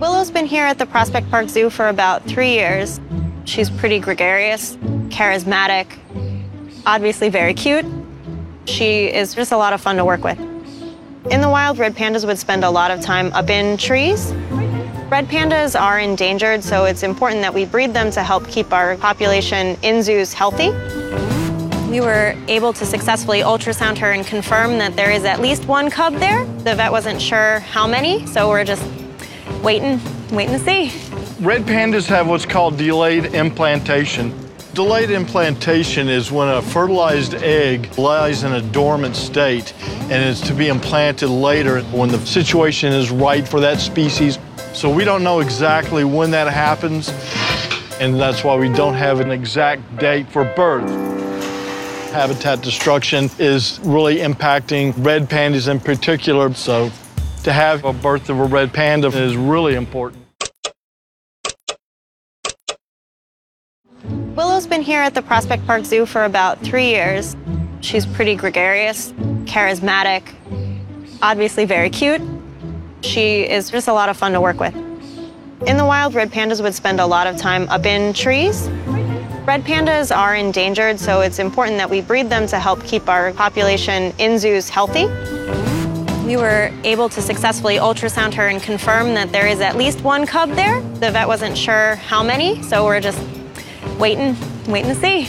Willow's been here at the Prospect Park Zoo for about three years. She's pretty gregarious, charismatic, obviously very cute. She is just a lot of fun to work with. In the wild, red pandas would spend a lot of time up in trees. Red pandas are endangered, so it's important that we breed them to help keep our population in zoos healthy. We were able to successfully ultrasound her and confirm that there is at least one cub there. The vet wasn't sure how many, so we're just waiting, waiting to see. Red pandas have what's called delayed implantation. Delayed implantation is when a fertilized egg lies in a dormant state and is to be implanted later when the situation is right for that species. So we don't know exactly when that happens, and that's why we don't have an exact date for birth. Habitat destruction is really impacting red pandas in particular, so to have a birth of a red panda is really important. Willow's been here at the Prospect Park Zoo for about three years. She's pretty gregarious, charismatic, obviously very cute. She is just a lot of fun to work with. In the wild, red pandas would spend a lot of time up in trees. Red pandas are endangered, so it's important that we breed them to help keep our population in zoos healthy. We were able to successfully ultrasound her and confirm that there is at least one cub there. The vet wasn't sure how many, so we're just waiting, waiting to see.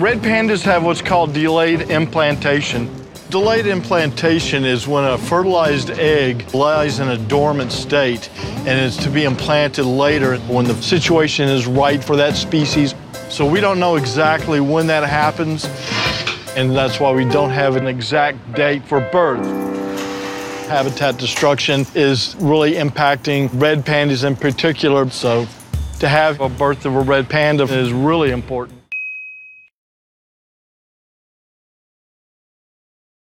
Red pandas have what's called delayed implantation. Delayed implantation is when a fertilized egg lies in a dormant state and is to be implanted later when the situation is right for that species. So we don't know exactly when that happens, and that's why we don't have an exact date for birth. Habitat destruction is really impacting red pandas in particular, so to have a birth of a red panda is really important.